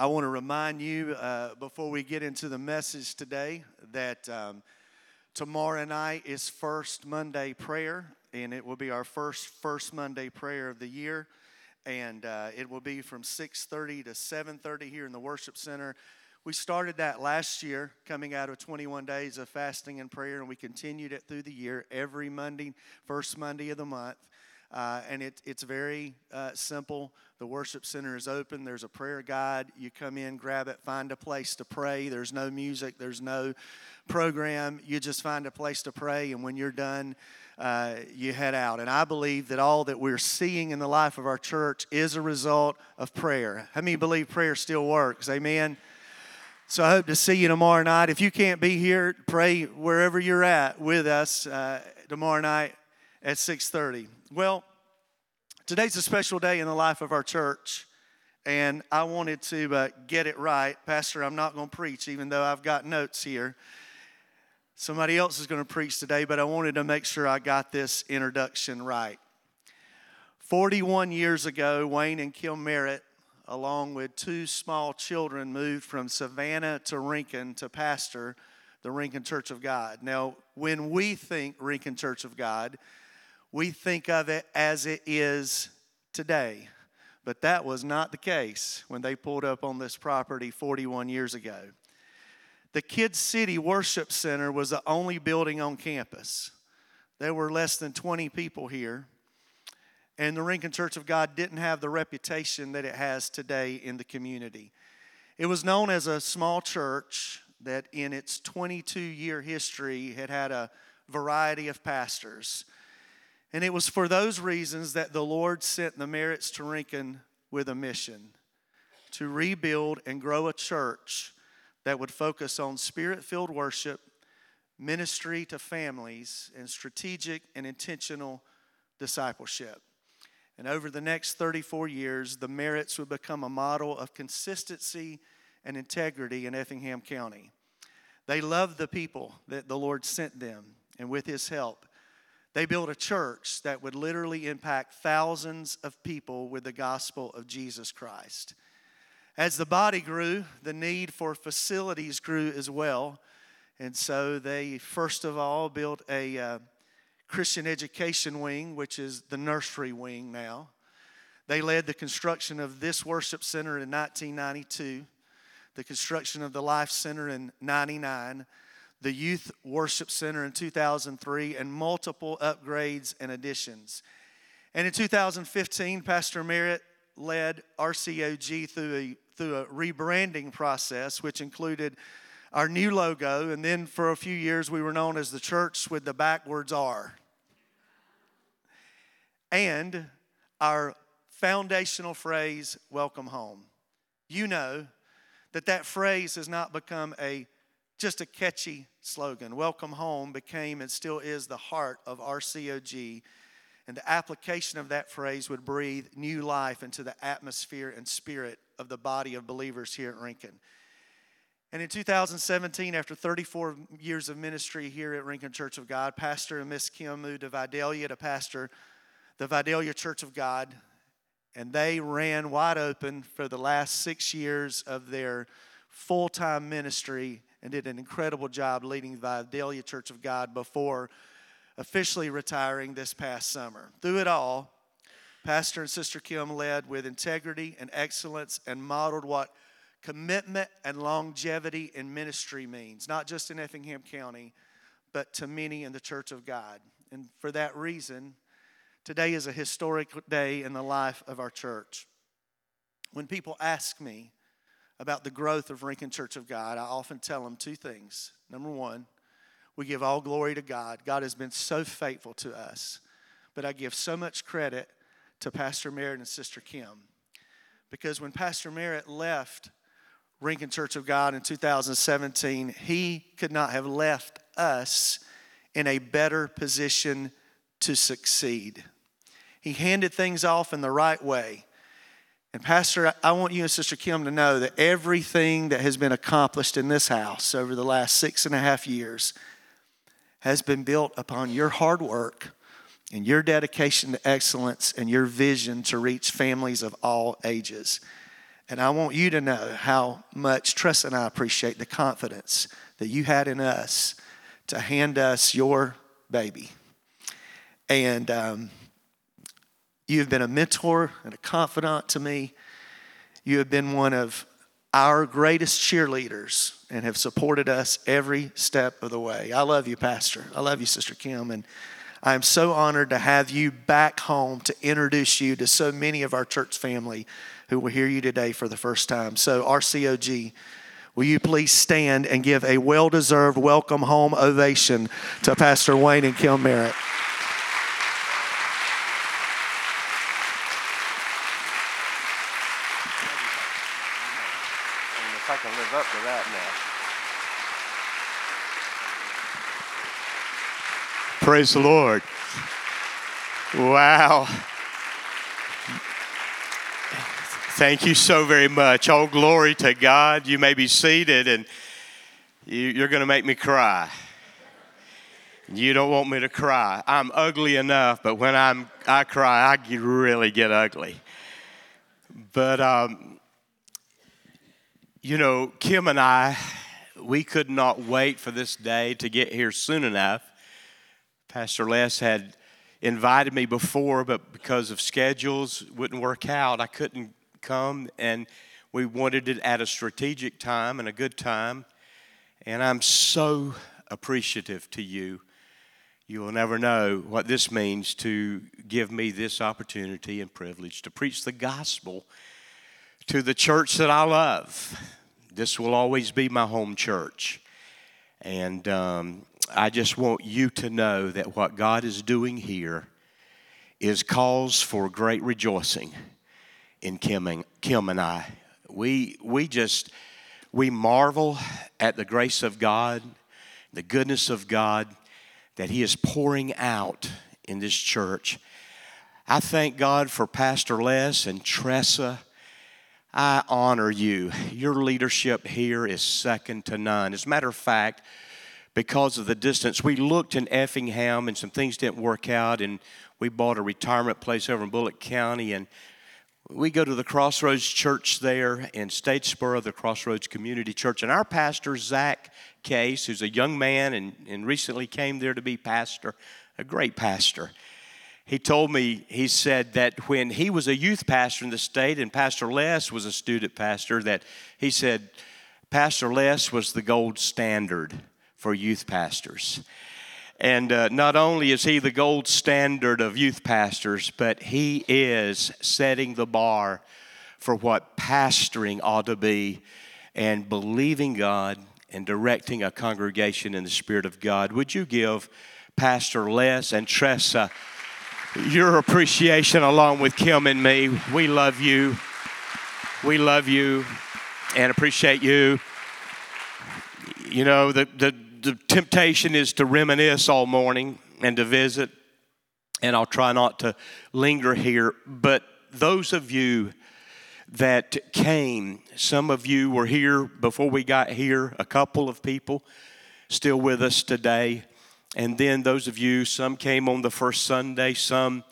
I want to remind you uh, before we get into the message today that um, tomorrow night is First Monday prayer, and it will be our first First Monday prayer of the year, and uh, it will be from 6:30 to 7:30 here in the worship center. We started that last year, coming out of 21 days of fasting and prayer, and we continued it through the year every Monday, first Monday of the month. Uh, and it, it's very uh, simple. The worship center is open. There's a prayer guide. You come in, grab it, find a place to pray. There's no music, there's no program. You just find a place to pray, and when you're done, uh, you head out. And I believe that all that we're seeing in the life of our church is a result of prayer. How many believe prayer still works? Amen. So I hope to see you tomorrow night. If you can't be here, pray wherever you're at with us uh, tomorrow night at 6:30. Well, today's a special day in the life of our church, and I wanted to uh, get it right. Pastor, I'm not going to preach, even though I've got notes here. Somebody else is going to preach today, but I wanted to make sure I got this introduction right. 41 years ago, Wayne and Kim Merritt, along with two small children, moved from Savannah to Rincon to pastor the Rincon Church of God. Now, when we think Rincon Church of God, we think of it as it is today. But that was not the case when they pulled up on this property 41 years ago. The Kids City Worship Center was the only building on campus. There were less than 20 people here. And the Rincon Church of God didn't have the reputation that it has today in the community. It was known as a small church that, in its 22 year history, had had a variety of pastors. And it was for those reasons that the Lord sent the Merritts to Rincon with a mission to rebuild and grow a church that would focus on spirit filled worship, ministry to families, and strategic and intentional discipleship. And over the next 34 years, the Merritts would become a model of consistency and integrity in Effingham County. They loved the people that the Lord sent them, and with His help, they built a church that would literally impact thousands of people with the gospel of Jesus Christ. As the body grew, the need for facilities grew as well. And so they, first of all, built a uh, Christian education wing, which is the nursery wing now. They led the construction of this worship center in 1992, the construction of the Life Center in 99 the Youth Worship Center in 2003, and multiple upgrades and additions. And in 2015, Pastor Merritt led RCOG through a, through a rebranding process, which included our new logo, and then for a few years we were known as the church with the backwards R. And our foundational phrase, welcome home. You know that that phrase has not become a just a catchy slogan. Welcome home became and still is the heart of RCOG. And the application of that phrase would breathe new life into the atmosphere and spirit of the body of believers here at Rincon. And in 2017, after 34 years of ministry here at Rincon Church of God, Pastor and Miss Kim moved to Vidalia to pastor the Vidalia Church of God. And they ran wide open for the last six years of their full time ministry and did an incredible job leading the Vidalia Church of God before officially retiring this past summer. Through it all, Pastor and Sister Kim led with integrity and excellence and modeled what commitment and longevity in ministry means, not just in Effingham County, but to many in the Church of God. And for that reason, today is a historic day in the life of our church. When people ask me, about the growth of Rincon Church of God, I often tell them two things. Number one, we give all glory to God. God has been so faithful to us. But I give so much credit to Pastor Merritt and Sister Kim. Because when Pastor Merritt left Rincon Church of God in 2017, he could not have left us in a better position to succeed. He handed things off in the right way. And, Pastor, I want you and Sister Kim to know that everything that has been accomplished in this house over the last six and a half years has been built upon your hard work and your dedication to excellence and your vision to reach families of all ages. And I want you to know how much Tress and I appreciate the confidence that you had in us to hand us your baby. And um, you have been a mentor and a confidant to me. You have been one of our greatest cheerleaders and have supported us every step of the way. I love you, Pastor. I love you, Sister Kim. And I'm so honored to have you back home to introduce you to so many of our church family who will hear you today for the first time. So, RCOG, will you please stand and give a well deserved welcome home ovation to Pastor Wayne and Kim Merritt? If I can live up to that now. Praise the Lord. Wow. Thank you so very much. All glory to God. You may be seated, and you, are going to make me cry. You don't want me to cry. I'm ugly enough, but when I'm, I cry, I really get ugly. But, um, you know, Kim and I, we could not wait for this day to get here soon enough. Pastor Les had invited me before, but because of schedules, wouldn't work out. I couldn't come, and we wanted it at a strategic time and a good time. And I'm so appreciative to you. You will never know what this means to give me this opportunity and privilege to preach the gospel to the church that I love. This will always be my home church. And um, I just want you to know that what God is doing here is cause for great rejoicing in Kim and, Kim and I. We, we just, we marvel at the grace of God, the goodness of God that He is pouring out in this church. I thank God for Pastor Les and Tressa. I honor you. Your leadership here is second to none. As a matter of fact, because of the distance, we looked in Effingham and some things didn't work out, and we bought a retirement place over in Bulloch County, and we go to the Crossroads Church there in Statesboro, the Crossroads Community Church. And our pastor, Zach Case, who's a young man and, and recently came there to be pastor, a great pastor, he told me, he said that when he was a youth pastor in the state and Pastor Les was a student pastor, that he said Pastor Les was the gold standard for youth pastors. And uh, not only is he the gold standard of youth pastors, but he is setting the bar for what pastoring ought to be and believing God and directing a congregation in the Spirit of God. Would you give Pastor Les and Tressa your appreciation along with Kim and me? We love you. We love you and appreciate you. You know, the, the the temptation is to reminisce all morning and to visit, and I'll try not to linger here. But those of you that came, some of you were here before we got here, a couple of people still with us today. And then those of you, some came on the first Sunday, some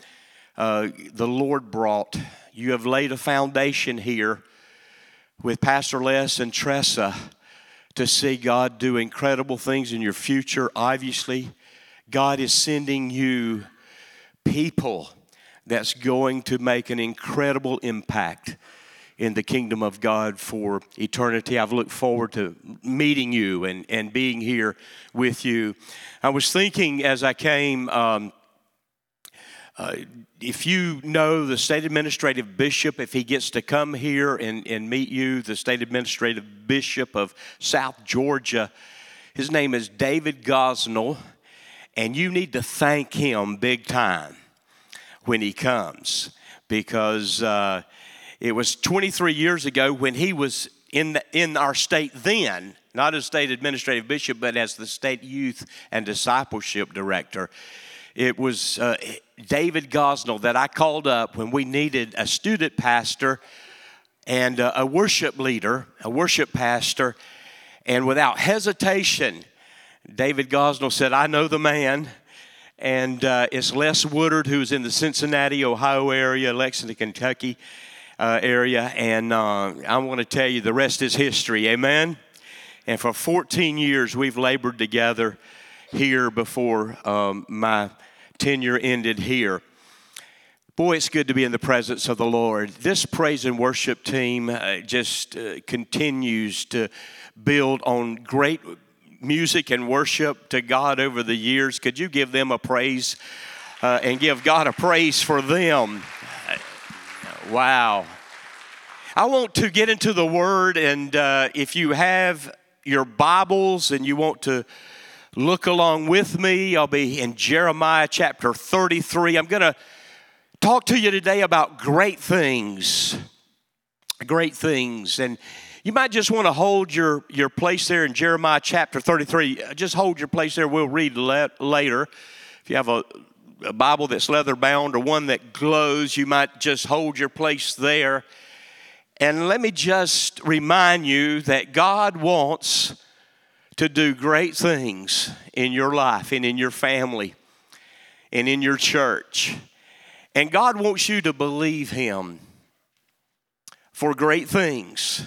uh, the Lord brought. You have laid a foundation here with Pastor Les and Tressa to see God do incredible things in your future. Obviously, God is sending you people that's going to make an incredible impact in the kingdom of God for eternity. I've looked forward to meeting you and, and being here with you. I was thinking as I came, um, uh, if you know the state administrative bishop, if he gets to come here and, and meet you, the state administrative bishop of South Georgia, his name is David Gosnell, and you need to thank him big time when he comes because uh, it was 23 years ago when he was in, the, in our state then, not as state administrative bishop, but as the state youth and discipleship director. It was uh, David Gosnell that I called up when we needed a student pastor and uh, a worship leader, a worship pastor. And without hesitation, David Gosnell said, I know the man. And uh, it's Les Woodard, who's in the Cincinnati, Ohio area, Lexington, Kentucky. uh, area, and uh, I want to tell you the rest is history. Amen. And for 14 years, we've labored together here before um, my tenure ended here. Boy, it's good to be in the presence of the Lord. This praise and worship team uh, just uh, continues to build on great music and worship to God over the years. Could you give them a praise uh, and give God a praise for them? Wow. I want to get into the Word, and if you have your Bibles and you want to look along with me, I'll be in Jeremiah chapter 33. I'm going to talk to you today about great things. Great things. And you might just want to hold your, your place there in Jeremiah chapter 33. Uh, just hold your place there. We'll read le- later. If you have a, a Bible that's leather bound or one that glows, you might just hold your place there. And let me just remind you that God wants to do great things in your life and in your family and in your church. And God wants you to believe Him for great things,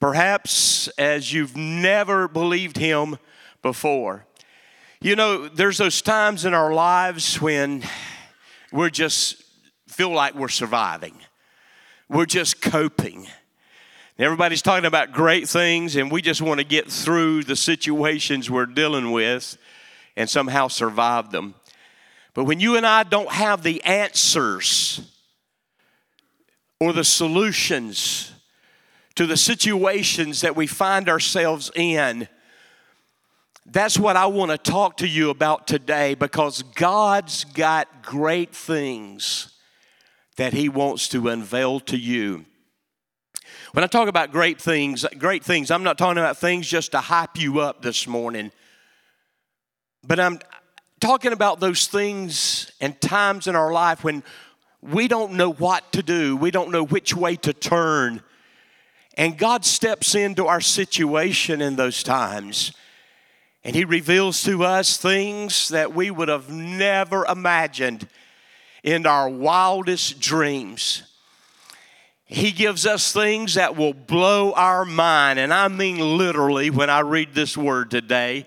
perhaps as you've never believed Him before. You know, there's those times in our lives when we're just feel like we're surviving. We're just coping. Everybody's talking about great things, and we just want to get through the situations we're dealing with and somehow survive them. But when you and I don't have the answers or the solutions to the situations that we find ourselves in, that's what I want to talk to you about today because God's got great things that He wants to unveil to you. When I talk about great things, great things, I'm not talking about things just to hype you up this morning, but I'm talking about those things and times in our life when we don't know what to do, we don't know which way to turn. And God steps into our situation in those times. And He reveals to us things that we would have never imagined in our wildest dreams. He gives us things that will blow our mind. And I mean literally when I read this word today.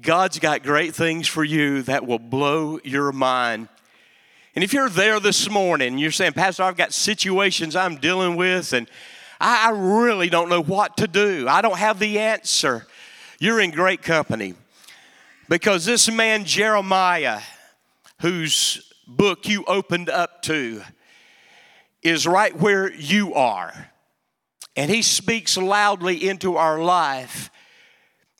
God's got great things for you that will blow your mind. And if you're there this morning, you're saying, Pastor, I've got situations I'm dealing with, and I really don't know what to do. I don't have the answer. You're in great company. Because this man, Jeremiah, whose book you opened up to, is right where you are. And he speaks loudly into our life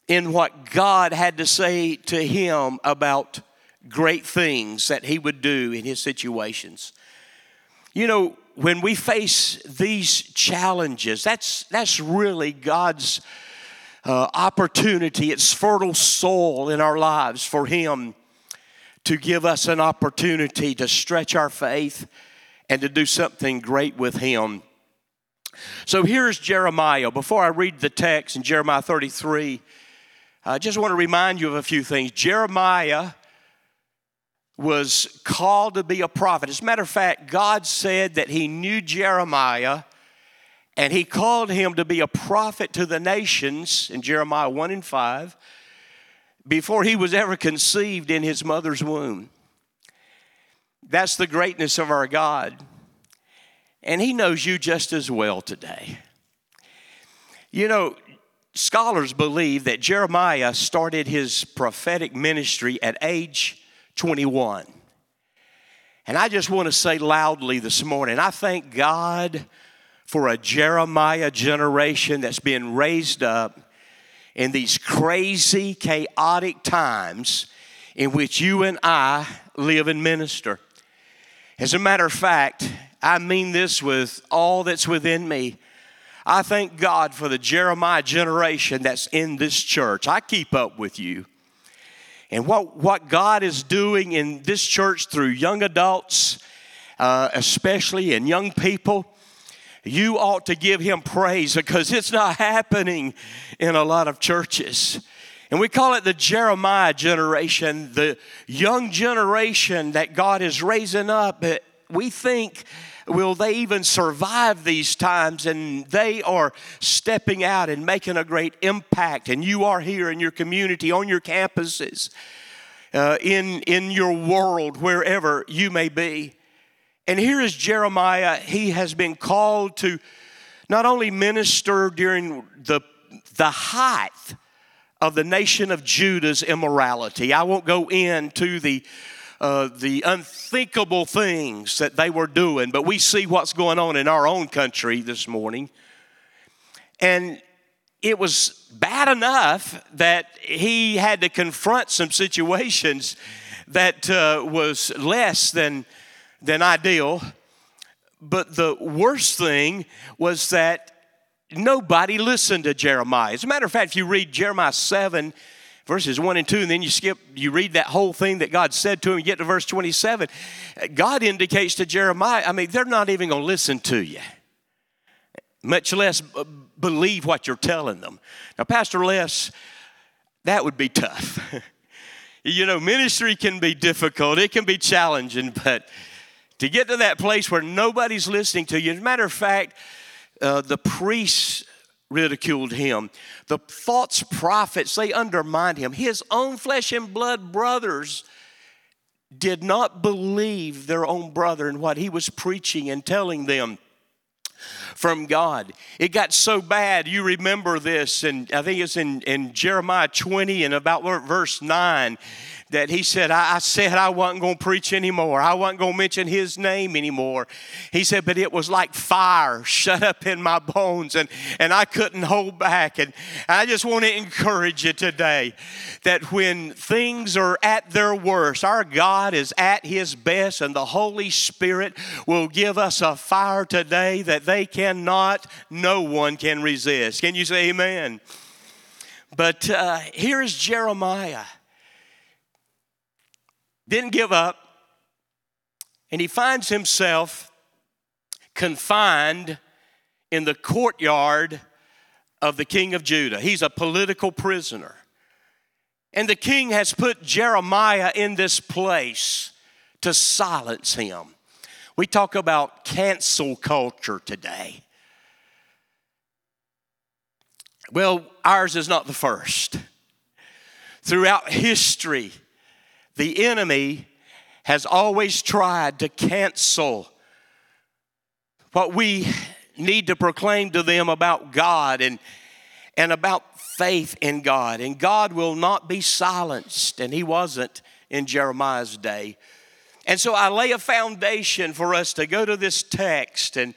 in what God had to say to him about great things that he would do in his situations. You know, when we face these challenges, that's, that's really God's uh, opportunity. It's fertile soil in our lives for him to give us an opportunity to stretch our faith and to do something great with him. So here's Jeremiah. Before I read the text in Jeremiah 33, I just want to remind you of a few things. Jeremiah was called to be a prophet. As a matter of fact, God said that He knew Jeremiah and He called him to be a prophet to the nations in Jeremiah 1 and 5 before he was ever conceived in his mother's womb. That's the greatness of our God. And He knows you just as well today. You know, scholars believe that Jeremiah started his prophetic ministry at age 21. And I just want to say loudly this morning I thank God for a Jeremiah generation that's been raised up in these crazy, chaotic times in which you and I live and minister. As a matter of fact, I mean this with all that's within me. I thank God for the Jeremiah generation that's in this church. I keep up with you. And what, what God is doing in this church through young adults, uh, especially, and young people, you ought to give Him praise because it's not happening in a lot of churches. And we call it the Jeremiah generation, the young generation that God is raising up. We think will they even survive these times? And they are stepping out and making a great impact. And you are here in your community, on your campuses, uh, in, in your world, wherever you may be. And here is Jeremiah. He has been called to not only minister during the, the height of the nation of Judah's immorality. I won't go into the uh, the unthinkable things that they were doing, but we see what's going on in our own country this morning. And it was bad enough that he had to confront some situations that uh, was less than, than ideal. But the worst thing was that nobody listened to Jeremiah. As a matter of fact, if you read Jeremiah 7, verses 1 and 2, and then you skip, you read that whole thing that God said to him, you get to verse 27. God indicates to Jeremiah, I mean, they're not even going to listen to you, much less believe what you're telling them. Now, Pastor Les, that would be tough. you know, ministry can be difficult, it can be challenging, but to get to that place where nobody's listening to you, as a matter of fact, uh, the priests ridiculed him. The false prophets, they undermined him. His own flesh and blood brothers did not believe their own brother and what he was preaching and telling them from God. It got so bad, you remember this, and I think it's in, in Jeremiah 20 and about verse 9 that he said, I, I said I wasn't going to preach anymore. I wasn't going to mention his name anymore. He said, but it was like fire shut up in my bones and, and I couldn't hold back. And I just want to encourage you today that when things are at their worst, our God is at his best and the Holy Spirit will give us a fire today that they cannot, no one can resist. Can you say amen? But uh, here is Jeremiah didn't give up, and he finds himself confined in the courtyard of the king of Judah. He's a political prisoner. And the king has put Jeremiah in this place to silence him. We talk about cancel culture today. Well, ours is not the first. Throughout history, the enemy has always tried to cancel what we need to proclaim to them about God and, and about faith in God. And God will not be silenced, and He wasn't in Jeremiah's day. And so I lay a foundation for us to go to this text and,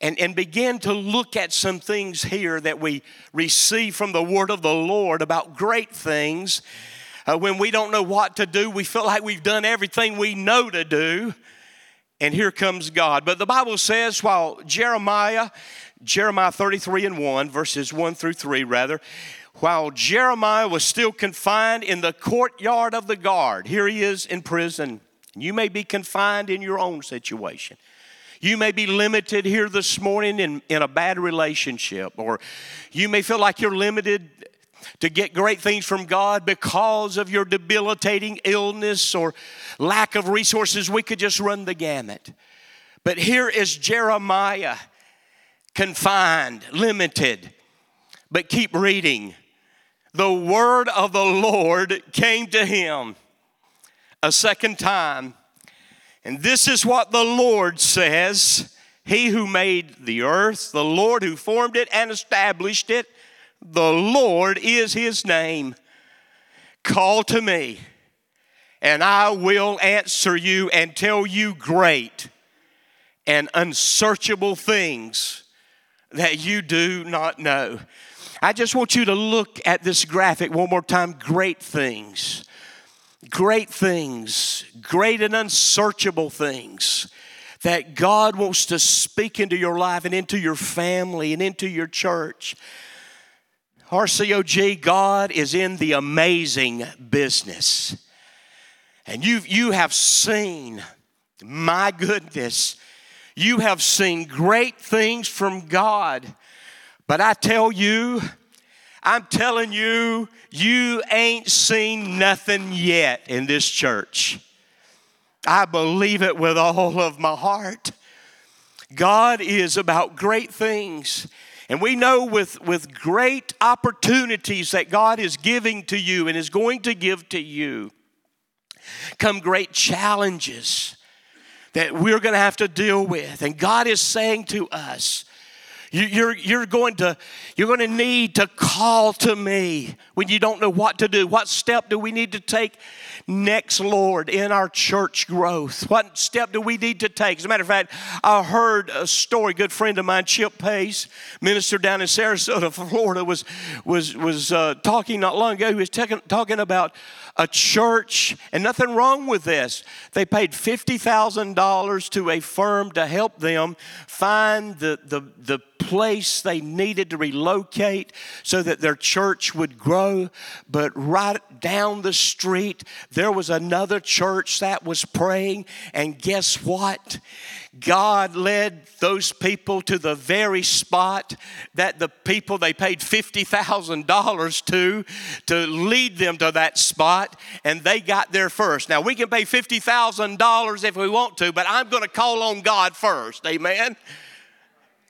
and, and begin to look at some things here that we receive from the Word of the Lord about great things uh, when we don't know what to do, we feel like we've done everything we know to do. And here comes God. But the Bible says, while Jeremiah, Jeremiah 33 and 1, verses 1 through 3, rather, while Jeremiah was still confined in the courtyard of the guard, here he is in prison. You may be confined in your own situation. You may be limited here this morning in, in a bad relationship, or you may feel like you're limited to get great things from God because of your debilitating illness or lack of resources. We could just run the gamut. But here is Jeremiah confined, limited. But keep reading. The word of the Lord came to him a second time. And this is what the Lord says He who made the earth, the Lord who formed it and established it, the Lord is his name. Call to me, and I will answer you and tell you great and unsearchable things that you do not know. I just want you to look at this graphic one more time. Great things. Great things. Great and unsearchable things that God wants to speak into your life and into your family and into your church. RCOG, God is in the amazing business. And you, you have seen, my goodness, you have seen great things from God. But I tell you, I'm telling you, you ain't seen nothing yet in this church. I believe it with all of my heart. God is about great things. And we know with, with great opportunities that God is giving to you and is going to give to you come great challenges that we're going to have to deal with. And God is saying to us, you're, you're, going to, you're going to need to call to me when you don't know what to do. What step do we need to take next, Lord, in our church growth? What step do we need to take? As a matter of fact, I heard a story. A good friend of mine, Chip Pace, minister down in Sarasota, Florida, was, was, was uh, talking not long ago. He was talking, talking about a church, and nothing wrong with this. They paid $50,000 to a firm to help them find the, the, the place they needed to relocate so that their church would grow. But right down the street, there was another church that was praying, and guess what? God led those people to the very spot that the people they paid $50,000 to to lead them to that spot, and they got there first. Now, we can pay $50,000 if we want to, but I'm going to call on God first. Amen.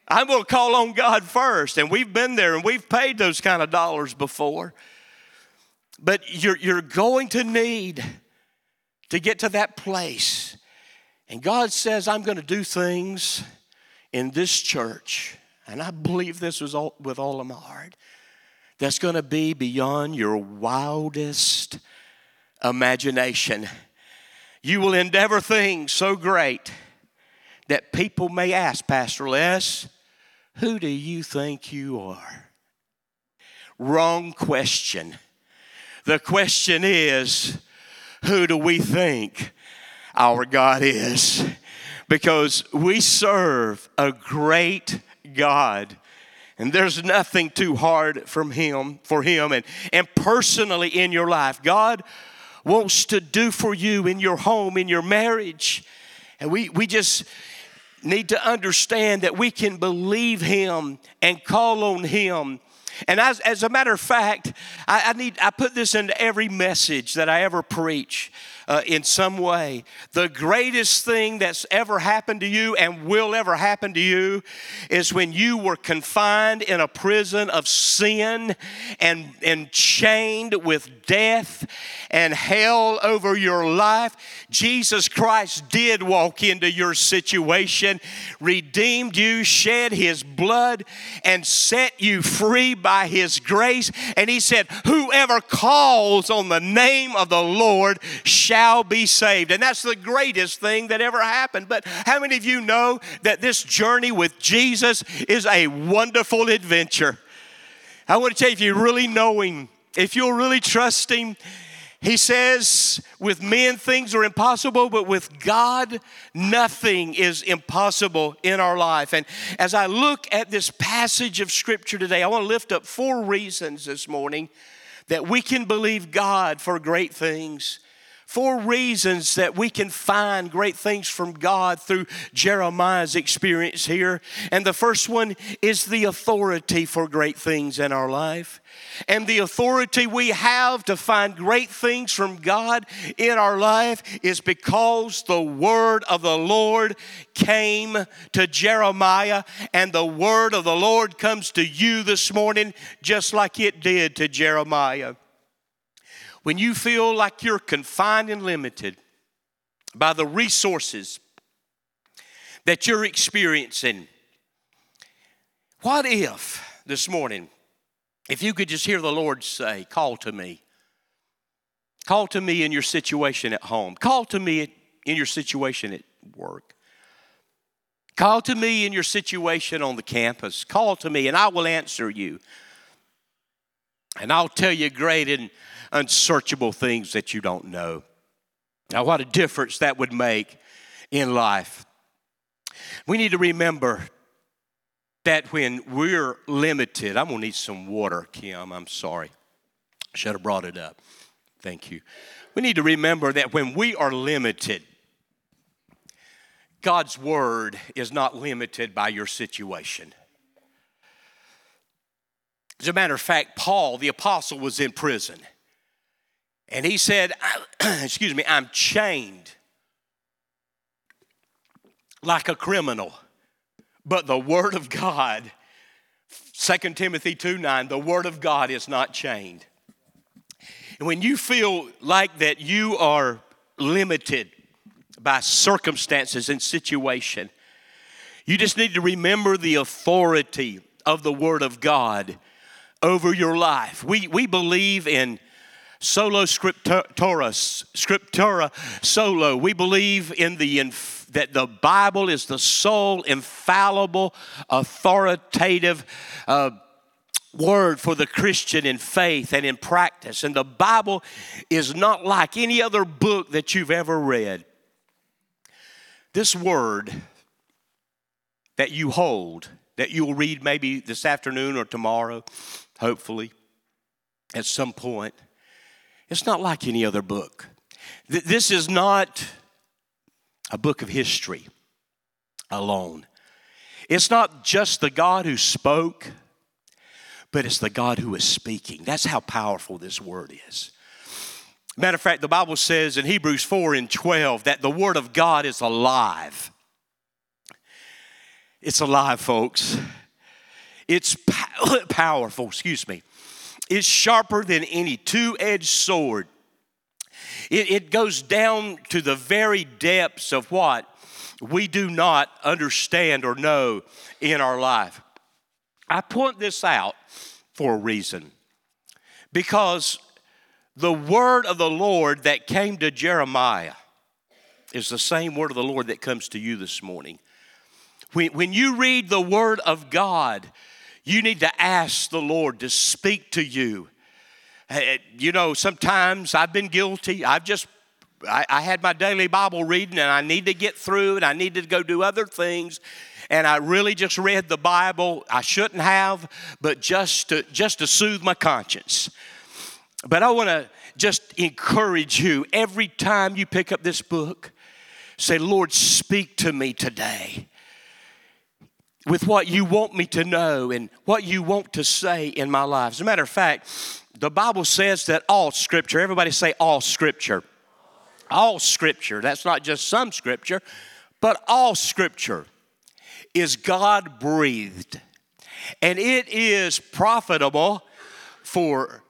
I'm going to call on God first. And we've been there and we've paid those kind of dollars before. But you're, you're going to need to get to that place and God says, I'm going to do things in this church, and I believe this was all, with all of my heart, that's going to be beyond your wildest imagination. You will endeavor things so great that people may ask, Pastor Les, who do you think you are? Wrong question. The question is, who do we think our God is because we serve a great God. And there's nothing too hard from him for him and, and personally in your life. God wants to do for you in your home, in your marriage. And we, we just need to understand that we can believe him and call on him. And as, as a matter of fact, I, I need I put this into every message that I ever preach uh, in some way. The greatest thing that's ever happened to you and will ever happen to you is when you were confined in a prison of sin and, and chained with death and hell over your life. Jesus Christ did walk into your situation, redeemed you, shed his blood, and set you free by his grace. And he said, Whoever calls on the name of the Lord shall shall be saved. And that's the greatest thing that ever happened. But how many of you know that this journey with Jesus is a wonderful adventure? I want to tell you, if you really know Him, if you'll really trust Him, he says, with men things are impossible, but with God nothing is impossible in our life. And as I look at this passage of Scripture today, I want to lift up four reasons this morning that we can believe God for great things. Four reasons that we can find great things from God through Jeremiah's experience here. And the first one is the authority for great things in our life. And the authority we have to find great things from God in our life is because the word of the Lord came to Jeremiah, and the word of the Lord comes to you this morning just like it did to Jeremiah when you feel like you're confined and limited by the resources that you're experiencing, what if this morning, if you could just hear the Lord say, Call to me? Call to me in your situation at home. Call to me in your situation at work. Call to me in your situation on the campus. Call to me and I will answer you. And I'll tell you great and unsearchable things that you don't know. Now, what a difference that would make in life. We need to remember that when we're limited, I'm gonna need some water, Kim. I'm sorry. Should have brought it up. Thank you. We need to remember that when we are limited, God's word is not limited by your situation. As a matter of fact, Paul, the apostle, was in prison. And he said, Excuse me, I'm chained like a criminal But the Word of God, 2 Timothy 2 9, the Word of God is not chained. And when you feel like that you are limited by circumstances and situation, you just need to remember the authority of the Word of God over your life. We, we believe in solo scriptura, scriptura solo. We believe in the inf- that the Bible is the sole infallible, authoritative uh, word for the Christian in faith and in practice. And the Bible is not like any other book that you've ever read. This word that you hold, that you'll read maybe this afternoon or tomorrow, hopefully, at some point, it's not like any other book. This is not a book of history alone. It's not just the God who spoke, but it's the God who is speaking. That's how powerful this word is. Matter of fact, the Bible says in Hebrews 4 and 12 that the word of God is alive. It's alive, folks. It's powerful, excuse me. It's sharper than any two edged sword. It, it goes down to the very depths of what we do not understand or know in our life. I point this out for a reason because the word of the Lord that came to Jeremiah is the same word of the Lord that comes to you this morning. When, when you read the word of God, you need to ask the Lord to speak to you. Eh, eh, you know, sometimes I've been guilty. I've just I, I, had my daily Bible reading and I need to get through and I needed to go do other things. And I really just read the Bible. I shouldn't have, but just to, just to soothe my conscience. But I want to just encourage you every time you pick up this book, say, Lord, speak to me today with what you want me to know and what you want to say in my life. As a matter of fact, the Bible says that all scripture, everybody say all scripture. All scripture, that's not just some scripture, but all scripture is God breathed. And it is profitable for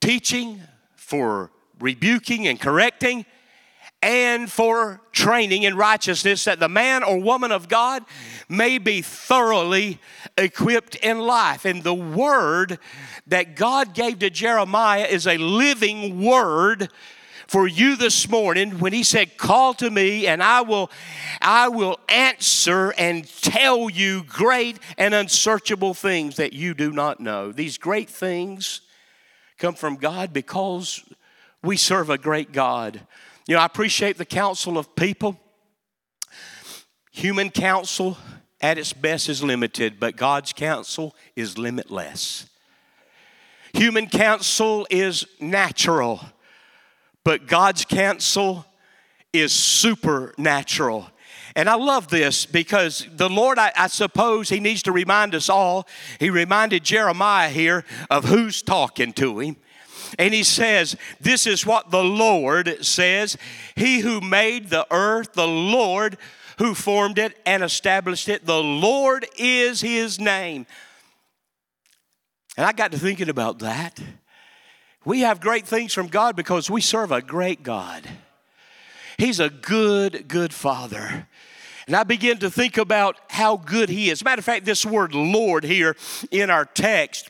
teaching, for rebuking and correcting, and for training in righteousness that the man or woman of God may be thoroughly equipped in life. And the word that God gave to Jeremiah is a living word for you this morning when he said call to me and I will I will answer and tell you great and unsearchable things that you do not know. These great things come from God because we serve a great God. You know, I appreciate the counsel of people. Human counsel at its best is limited, but God's counsel is limitless. Human counsel is natural, but God's counsel is supernatural. And I love this because the Lord, I, I, suppose, He needs to remind us all. He reminded Jeremiah here of who's talking to him. And he says, This is what the Lord says He who made the earth, the Lord who formed it and established it, the Lord is his name. And I got to thinking about that. We have great things from God because we serve a great God. He's a good, good Father. And I begin to think about how good He is. Matter of fact, this word Lord here in our text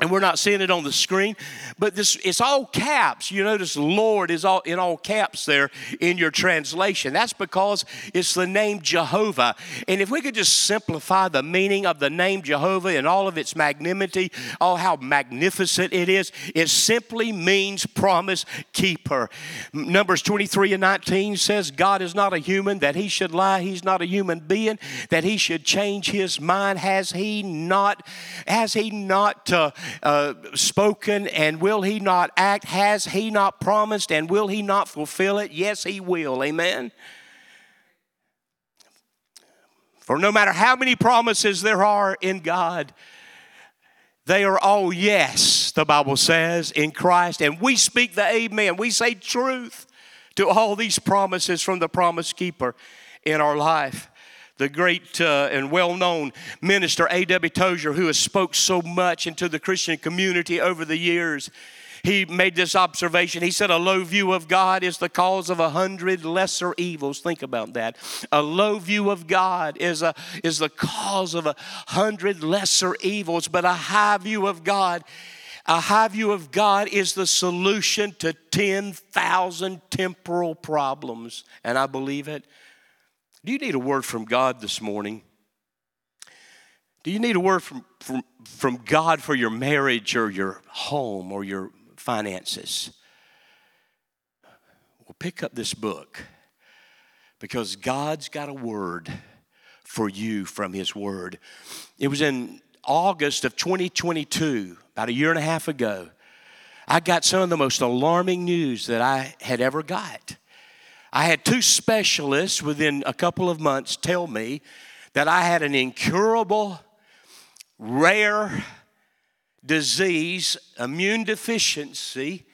and we're not seeing it on the screen but this it's all caps. You notice lord is all in all caps there in your translation. That's because it's the name jehovah. And if we could just simplify the meaning of the name jehovah and all of its magnanimity all how magnificent it is it simply means promise keeper. Numbers 23 and 19 says god is not a human that he should lie. He's not a human being that he should change his mind. Has he not has he not uh, uh, spoken and will he not act? Has he not promised and will he not fulfill it? Yes, he will. Amen. For no matter how many promises there are in God, they are all yes, the Bible says, in Christ. And we speak the amen. We say truth to all these promises from the promise keeper in our life. The great uh, and well-known minister A.W. Tozer, who has spoke so much into the Christian community over the years, he made this observation. He said, A low view of God is the cause of a hundred lesser evils. Think about that. A low view of God is, a, is the cause of a hundred lesser evils, but a high view of God. A high view of God is the solution to 10,000 temporal problems. And I believe it. Do you need a word from God this morning? Do you need a word from, from, from God for your marriage or your home or your finances? Well, pick up this book because God's got a word for you from His Word. It was in August of 2022, about a year and a half ago. I got some of the most alarming news that I had ever got. I had two specialists within a couple of months tell me that I had an incurable, rare disease, immune deficiency,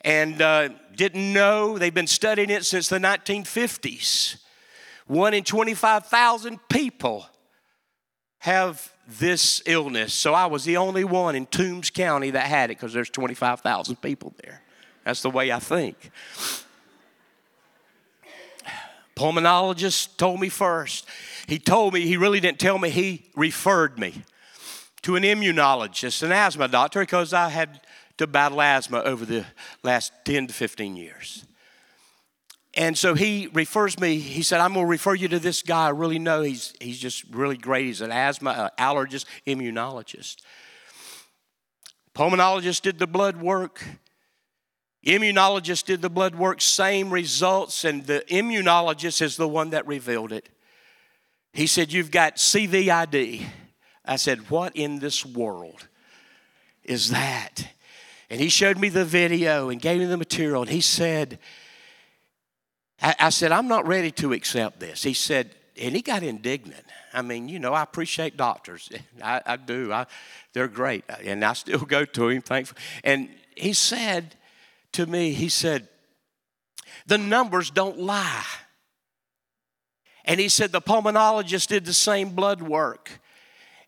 and uh, didn't know. They've been studying it since the 1950s. One in 25,000 people have this illness. So I was the only one in Toombs County that had it because there's 25,000 people there. That's the way I think. Pulmonologist told me first. He told me, he really didn't tell me, he referred me to an immunologist, an asthma doctor, because I had to battle asthma over the last 10 to 15 years. And so he refers me, he said, I'm going to refer you to this guy I really know. He's, he's just really great. He's an asthma uh, allergist, immunologist. Pulmonologist did the blood work. Immunologist did the blood work, same results, and the immunologist is the one that revealed it. He said, You've got CVID. I said, What in this world is that? And he showed me the video and gave me the material, and he said, I, said, I'm not ready to accept this. He said, and he got indignant. I mean, you know, I appreciate doctors. I, I do. I, they're great. And I still go to him, thankful. And he said, to me, he said, The numbers don't lie. And he said, The pulmonologist did the same blood work.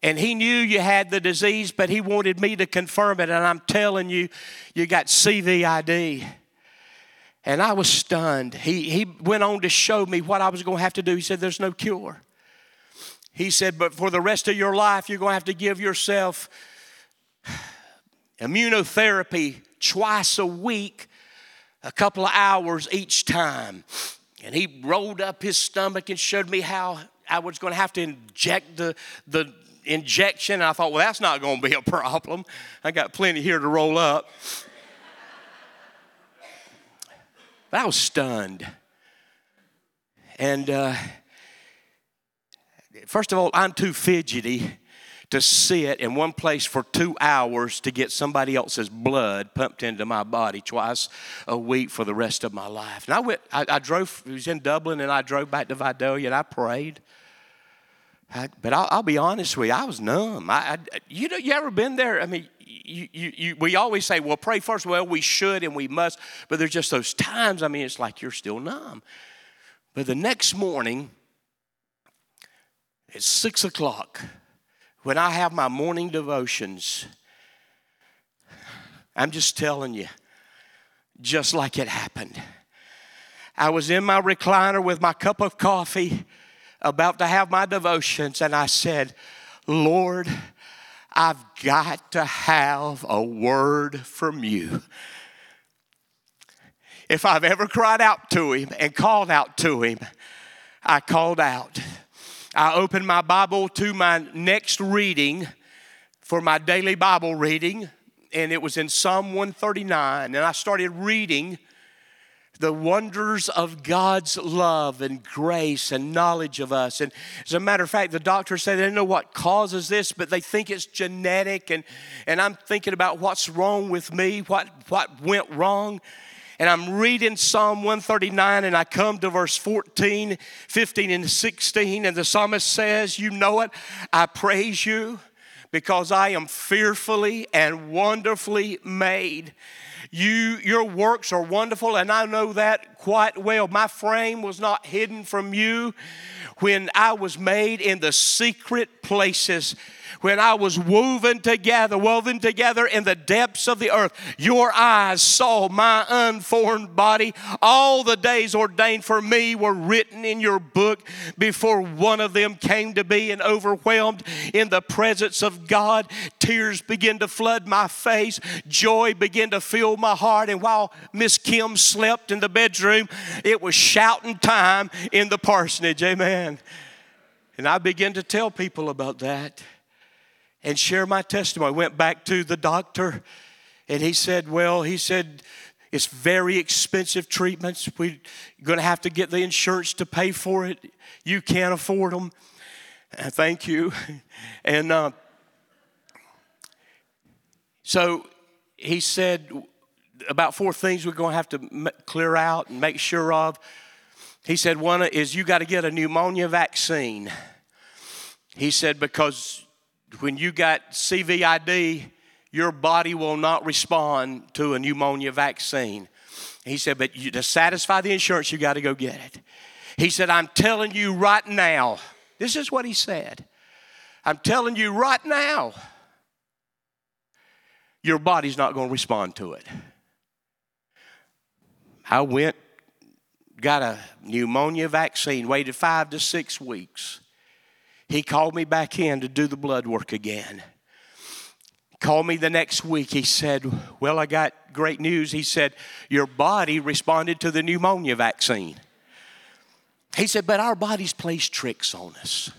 And he knew you had the disease, but he wanted me to confirm it. And I'm telling you, you got CVID. And I was stunned. He, he went on to show me what I was going to have to do. He said, There's no cure. He said, But for the rest of your life, you're going to have to give yourself immunotherapy twice a week, a couple of hours each time. And he rolled up his stomach and showed me how I was going to have to inject the, the injection. And I thought, well, that's not going to be a problem. I got plenty here to roll up. But I was stunned. And uh, first of all, I'm too fidgety to sit in one place for two hours to get somebody else's blood pumped into my body twice a week for the rest of my life. And I went, I, I drove, it was in Dublin, and I drove back to Vidalia and I prayed. I, but I'll, I'll, be honest with you, I was numb. I, I, you know, you ever been there? I mean, you, you, you, we always say, well, pray first. Well, we should and we must, but there's just those times, I mean, it's like you're still numb. But the next morning, it's six o'clock when I have my morning devotions, I'm just telling you, just like it happened. I was in my recliner with my cup of coffee, about to have my devotions, and I said, Lord, I've got to have a word from you. If I've ever cried out to him and called out to him, I called out. I opened my Bible to my next reading for my daily Bible reading, and it was in Psalm 139. And I started reading the wonders of God's love and grace and knowledge of us. And as a matter of fact, the doctors say they don't know what causes this, but they think it's genetic. And, and I'm thinking about what's wrong with me, what, what went wrong and I'm reading Psalm 139 and I come to verse 14, 15, and 16, and the psalmist says, You know it, I praise you because I am fearfully and wonderfully made. You, your works are wonderful, and I know that quite well. My frame was not hidden from you when I was made in the secret places when I was woven together, woven together in the depths of the earth, your eyes saw my unformed body. All the days ordained for me were written in your book before one of them came to be and overwhelmed in the presence of God. Tears began to flood my face, joy began to fill my heart. And while Miss Kim slept in the bedroom, it was shouting time in the parsonage. Amen. And I began to tell people about that and share my testimony. Went back to the doctor and he said, Well, he said, it's very expensive treatments. We're going to have to get the insurance to pay for it. You can't afford them. Uh, thank you. And uh, so he said about four things we're going to have to clear out and make sure of. He said, one is you got to get a pneumonia vaccine. He said, because when you got CVID, your body will not respond to a pneumonia vaccine. He said, but you, to satisfy the insurance, you got to go get it. He said, I'm telling you right now, this is what he said. I'm telling you right now, your body's not going to respond to it. I went, got a pneumonia vaccine, waited five to six weeks. He called me back in to do the blood work again. Called me the next week. He said, Well, I got great news. He said, Your body responded to the pneumonia vaccine. He said, But our bodies plays tricks on us.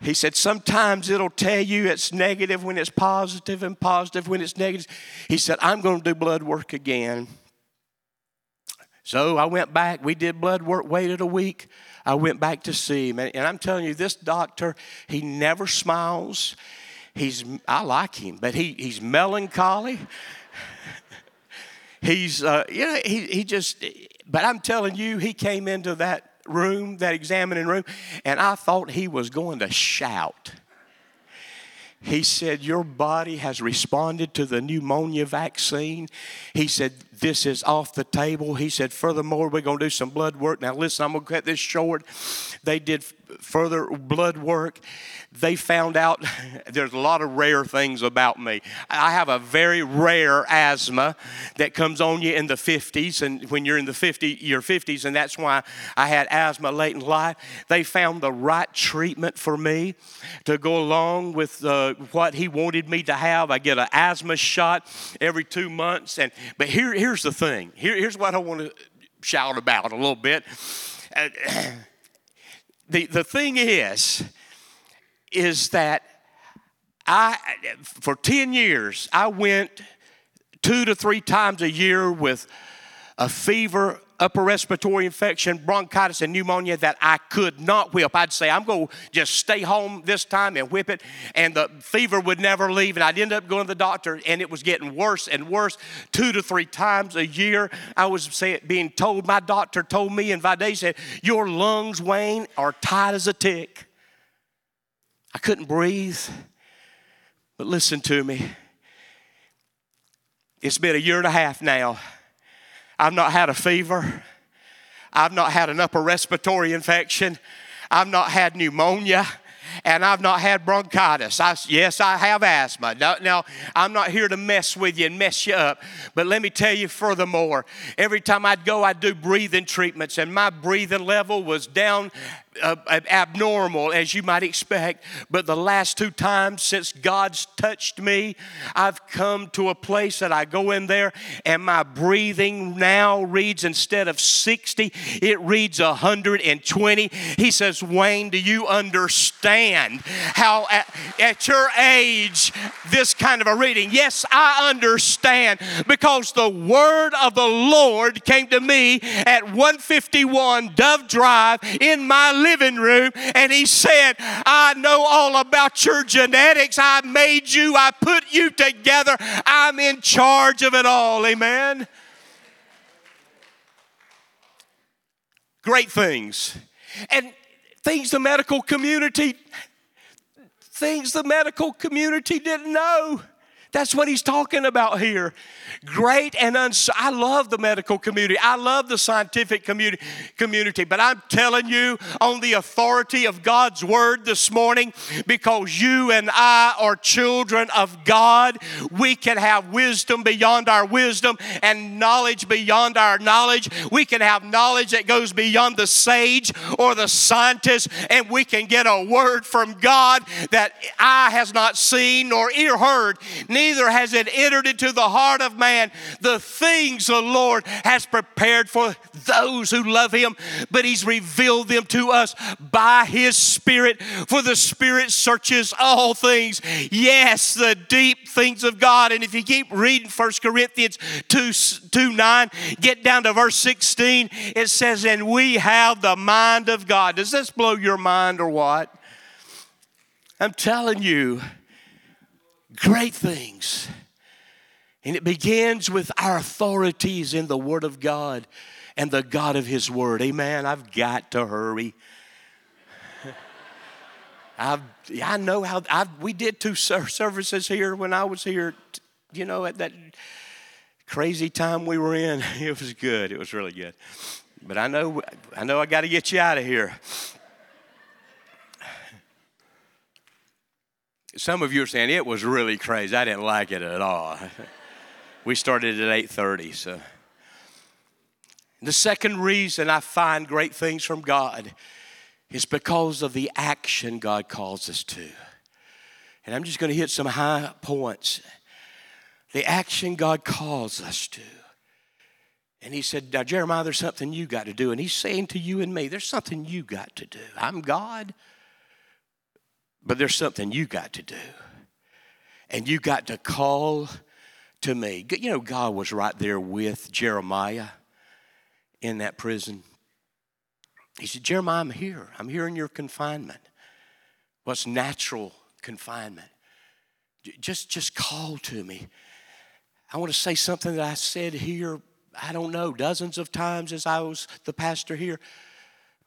He said, Sometimes it'll tell you it's negative when it's positive and positive when it's negative. He said, I'm going to do blood work again. So I went back, we did blood work, waited a week. I went back to see him. And I'm telling you, this doctor, he never smiles. He's, I like him, but he, he's melancholy. he's, uh, you know, he, he just, but I'm telling you, he came into that room, that examining room, and I thought he was going to shout. He said, Your body has responded to the pneumonia vaccine. He said, This is off the table. He said, Furthermore, we're going to do some blood work. Now, listen, I'm going to cut this short. They did further blood work, they found out there's a lot of rare things about me. I have a very rare asthma that comes on you in the 50s, and when you're in the 50, your 50s, and that's why I had asthma late in life. They found the right treatment for me to go along with uh, what he wanted me to have. I get an asthma shot every two months, and but here, here's the thing. Here, here's what I want to shout about a little bit. Uh, the, the thing is, is that I, for 10 years, I went two to three times a year with a fever, upper respiratory infection, bronchitis, and pneumonia that I could not whip. I'd say, I'm going to just stay home this time and whip it. And the fever would never leave. And I'd end up going to the doctor, and it was getting worse and worse. Two to three times a year, I was being told, my doctor told me, and Vade said, Your lungs, Wayne, are tight as a tick. I couldn't breathe. But listen to me. It's been a year and a half now I've not had a fever. I've not had an upper respiratory infection. I've not had pneumonia and I've not had bronchitis. I, yes, I have asthma. Now, now, I'm not here to mess with you and mess you up, but let me tell you furthermore, every time I'd go, I'd do breathing treatments, and my breathing level was down uh, abnormal, as you might expect. But the last two times since God's touched me, I've come to a place that I go in there and my breathing now reads instead of 60, it reads 120. He says, Wayne, do you understand how at, at your age this kind of a reading? Yes, I understand because the word of the Lord came to me at 151 Dove Drive in my living room and he said, I know all about your genetics. I made you, I put you together. I'm in charge of it all. Amen. Great things. And things the medical community things the medical community didn't know. That's what he's talking about here. Great and uns. I love the medical community. I love the scientific community, community. But I'm telling you, on the authority of God's word this morning, because you and I are children of God, we can have wisdom beyond our wisdom and knowledge beyond our knowledge. We can have knowledge that goes beyond the sage or the scientist, and we can get a word from God that eye has not seen nor ear heard. Neither neither has it entered into the heart of man the things the Lord has prepared for those who love him, but he's revealed them to us by his Spirit. For the Spirit searches all things, yes, the deep things of God. And if you keep reading 1 Corinthians 2, 2 9, get down to verse 16, it says, And we have the mind of God. Does this blow your mind or what? I'm telling you, great things. And it begins with our authorities in the Word of God and the God of His Word. Amen. I've got to hurry. I've, I know how I've, we did two services here when I was here, you know, at that crazy time we were in. It was good. It was really good. But I know, I know I got to get you out of here. Some of you are saying it was really crazy. I didn't like it at all. we started at 8:30, so the second reason I find great things from God is because of the action God calls us to. And I'm just going to hit some high points. The action God calls us to. And he said, Now, Jeremiah, there's something you got to do. And he's saying to you and me, There's something you got to do. I'm God. But there's something you got to do. And you got to call to me. You know, God was right there with Jeremiah in that prison. He said, Jeremiah, I'm here. I'm here in your confinement. What's natural confinement? Just, just call to me. I want to say something that I said here, I don't know, dozens of times as I was the pastor here.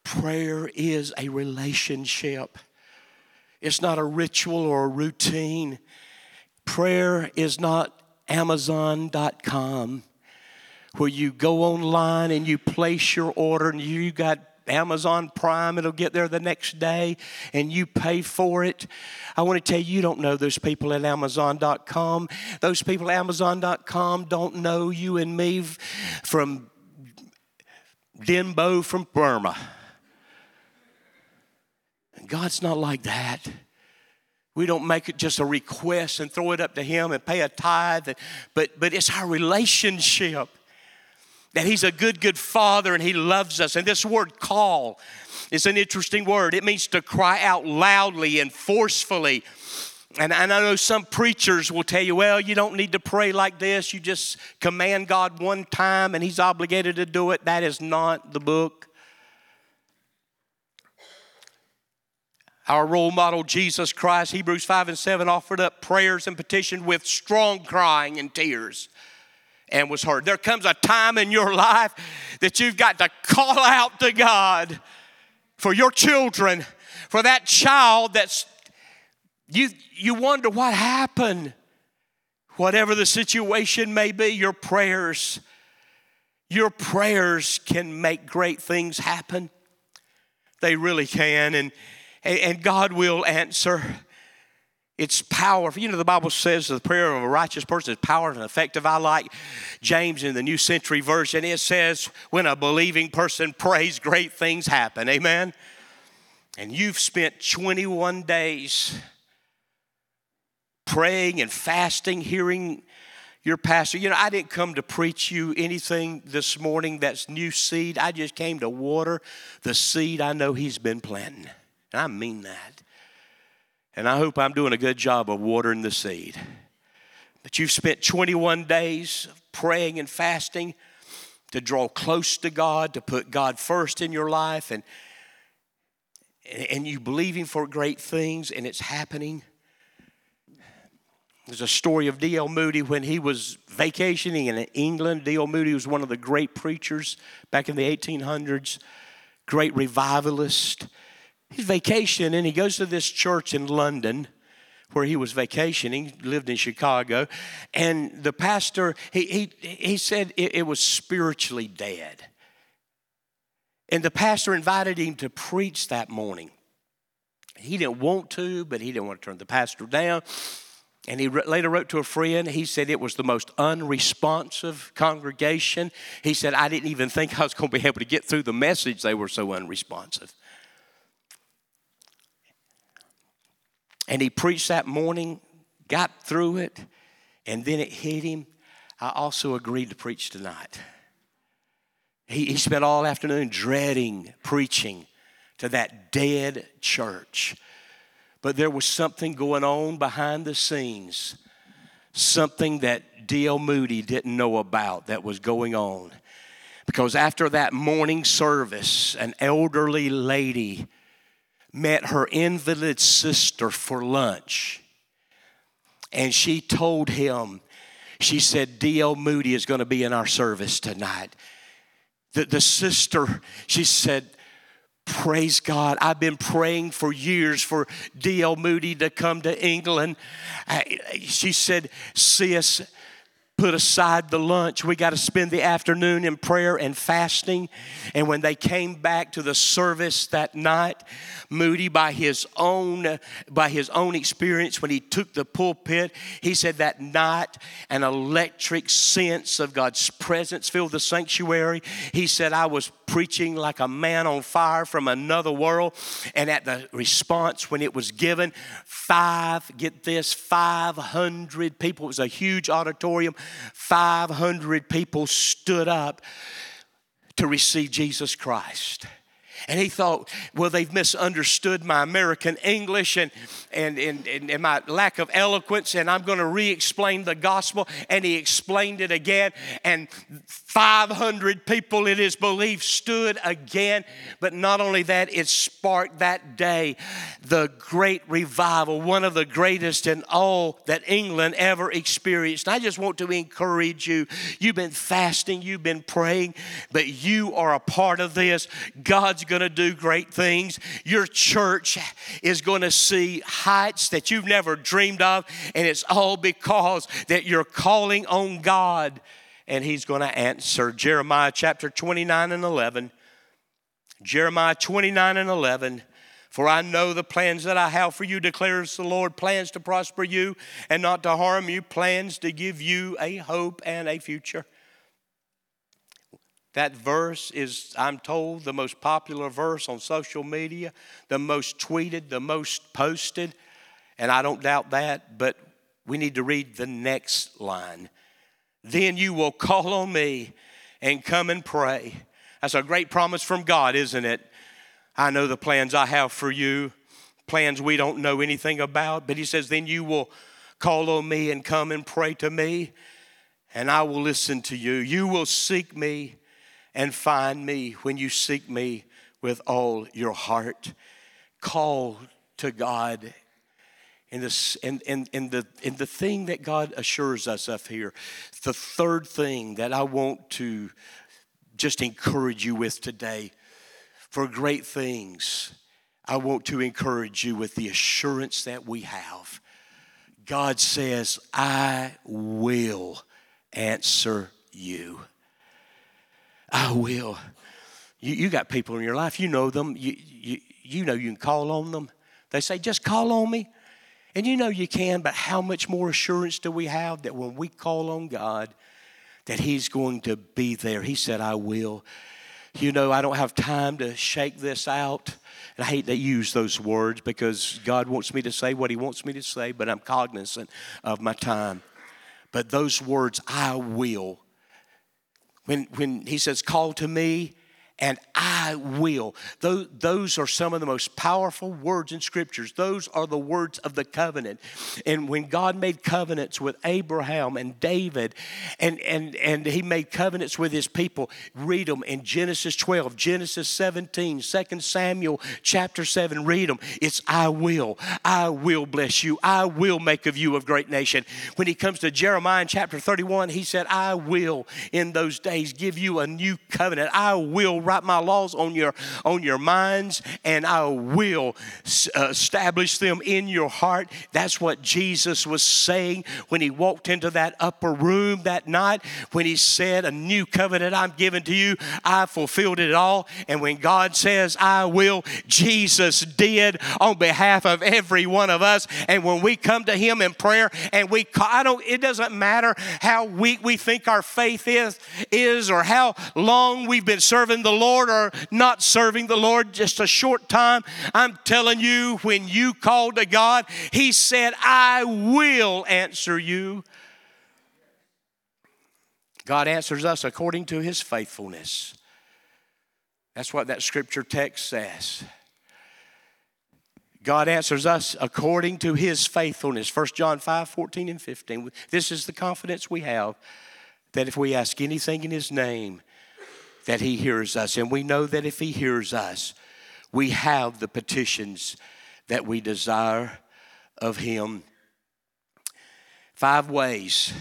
Prayer is a relationship. It's not a ritual or a routine. Prayer is not Amazon.com where you go online and you place your order and you got Amazon Prime, it'll get there the next day and you pay for it. I want to tell you, you don't know those people at Amazon.com. Those people at Amazon.com don't know you and me from Denbo from Burma. God's not like that. We don't make it just a request and throw it up to Him and pay a tithe, but, but it's our relationship that He's a good, good Father and He loves us. And this word call is an interesting word. It means to cry out loudly and forcefully. And, and I know some preachers will tell you, well, you don't need to pray like this. You just command God one time and He's obligated to do it. That is not the book. Our role model, Jesus Christ, Hebrews 5 and 7, offered up prayers and petition with strong crying and tears and was heard. There comes a time in your life that you've got to call out to God for your children, for that child that's you you wonder what happened. Whatever the situation may be, your prayers your prayers can make great things happen. They really can and and God will answer. It's powerful. You know, the Bible says the prayer of a righteous person is powerful and effective. I like James in the New Century Version. It says, when a believing person prays, great things happen. Amen? And you've spent 21 days praying and fasting, hearing your pastor. You know, I didn't come to preach you anything this morning that's new seed. I just came to water the seed I know he's been planting. And I mean that. And I hope I'm doing a good job of watering the seed. But you've spent 21 days praying and fasting to draw close to God, to put God first in your life, and, and you believing for great things, and it's happening. There's a story of D.L. Moody when he was vacationing in England. D.L. Moody was one of the great preachers back in the 1800s, great revivalist. He's vacation and he goes to this church in London where he was vacationing, He lived in Chicago, and the pastor, he, he, he said it, it was spiritually dead. And the pastor invited him to preach that morning. He didn't want to, but he didn't want to turn the pastor down. And he later wrote to a friend, he said it was the most unresponsive congregation. He said, I didn't even think I was going to be able to get through the message, they were so unresponsive. And he preached that morning, got through it, and then it hit him. I also agreed to preach tonight. He, he spent all afternoon dreading preaching to that dead church. But there was something going on behind the scenes, something that D.L. Moody didn't know about that was going on. Because after that morning service, an elderly lady met her invalid sister for lunch. And she told him, she said, D.L. Moody is going to be in our service tonight. The, the sister, she said, Praise God. I've been praying for years for D.L. Moody to come to England. She said, Sis, put aside the lunch. We got to spend the afternoon in prayer and fasting. And when they came back to the service that night, Moody, by his own by his own experience, when he took the pulpit, he said that night an electric sense of God's presence filled the sanctuary. He said, I was preaching like a man on fire from another world. And at the response, when it was given, five, get this, 500 people, it was a huge auditorium, 500 people stood up to receive Jesus Christ. And he thought, well, they've misunderstood my American English and, and, and, and, my lack of eloquence, and I'm going to re explain the gospel. And he explained it again, and 500 people, it is believed, stood again. But not only that, it sparked that day the great revival, one of the greatest in all that England ever experienced. I just want to encourage you. You've been fasting, you've been praying, but you are a part of this. God's going to do great things. Your church is going to see heights that you've never dreamed of, and it's all because that you're calling on God and He's going to answer. Jeremiah chapter 29 and 11. Jeremiah 29 and 11. For I know the plans that I have for you, declares the Lord plans to prosper you and not to harm you, plans to give you a hope and a future. That verse is, I'm told, the most popular verse on social media, the most tweeted, the most posted, and I don't doubt that, but we need to read the next line. Then you will call on me and come and pray. That's a great promise from God, isn't it? I know the plans I have for you, plans we don't know anything about, but He says, Then you will call on me and come and pray to me, and I will listen to you. You will seek me and find me when you seek me with all your heart. Call to God. And, this, and, the, and the thing that God assures us of here, the third thing that I want to just encourage you with today for great things, I want to encourage you with the assurance that we have. God says, I will answer you. I will. You, you got people in your life, you know them, you, you, you know you can call on them. They say, just call on me. And you know you can, but how much more assurance do we have that when we call on God, that He's going to be there? He said, I will. You know, I don't have time to shake this out. And I hate to use those words because God wants me to say what He wants me to say, but I'm cognizant of my time. But those words, I will, when, when he says, Call to me, and I will. Those, are some of the most powerful words in scriptures. Those are the words of the covenant. And when God made covenants with Abraham and David, and, and, and he made covenants with his people, read them in Genesis 12, Genesis 17, 2 Samuel chapter 7, read them. It's I will. I will bless you. I will make of you a great nation. When he comes to Jeremiah chapter 31, he said, I will in those days give you a new covenant. I will write my laws on your on your minds, and I will uh, establish them in your heart. That's what Jesus was saying when he walked into that upper room that night when he said, "A new covenant I'm giving to you. I fulfilled it all." And when God says, "I will," Jesus did on behalf of every one of us. And when we come to Him in prayer, and we, I don't, it doesn't matter how weak we think our faith is, is or how long we've been serving the Lord or not serving the Lord, just a short time. I'm telling you, when you called to God, He said, I will answer you. God answers us according to His faithfulness. That's what that scripture text says. God answers us according to his faithfulness. 1 John 5 14 and 15. This is the confidence we have that if we ask anything in his name, that he hears us. And we know that if he hears us, we have the petitions that we desire of him. Five ways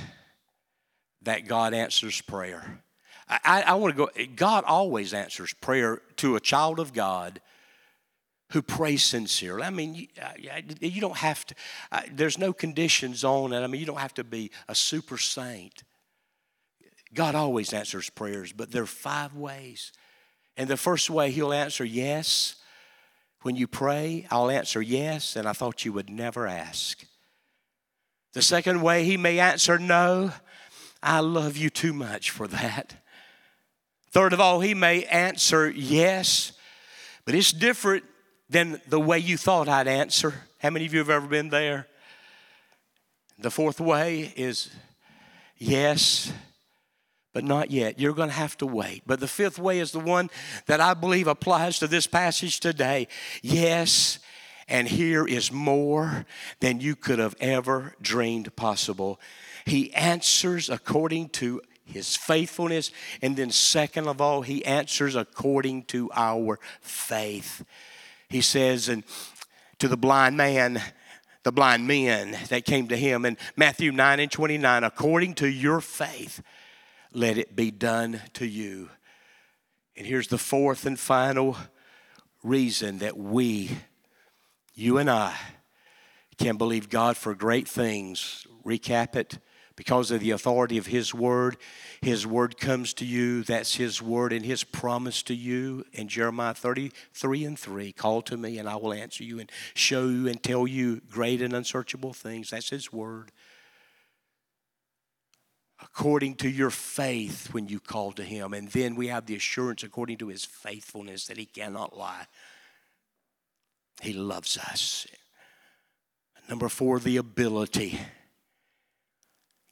that God answers prayer. I, I want to go, God always answers prayer to a child of God who prays sincerely. I mean, you, you don't have to, there's no conditions on it. I mean, you don't have to be a super saint. God always answers prayers, but there are five ways. And the first way He'll answer yes. When you pray, I'll answer yes, and I thought you would never ask. The second way He may answer no. I love you too much for that. Third of all, He may answer yes, but it's different than the way you thought I'd answer. How many of you have ever been there? The fourth way is yes, but not yet. You're going to have to wait. But the fifth way is the one that I believe applies to this passage today. Yes, and here is more than you could have ever dreamed possible. He answers according to his faithfulness. And then, second of all, he answers according to our faith he says, and to the blind man, the blind men that came to him in Matthew 9 and 29, according to your faith, let it be done to you. And here's the fourth and final reason that we, you and I, can believe God for great things. Recap it because of the authority of His Word. His Word comes to you. That's His Word and His promise to you in Jeremiah 33 and 3. Call to me and I will answer you and show you and tell you great and unsearchable things. That's His Word. According to your faith when you call to Him. And then we have the assurance according to His faithfulness that He cannot lie. He loves us. Number four, the ability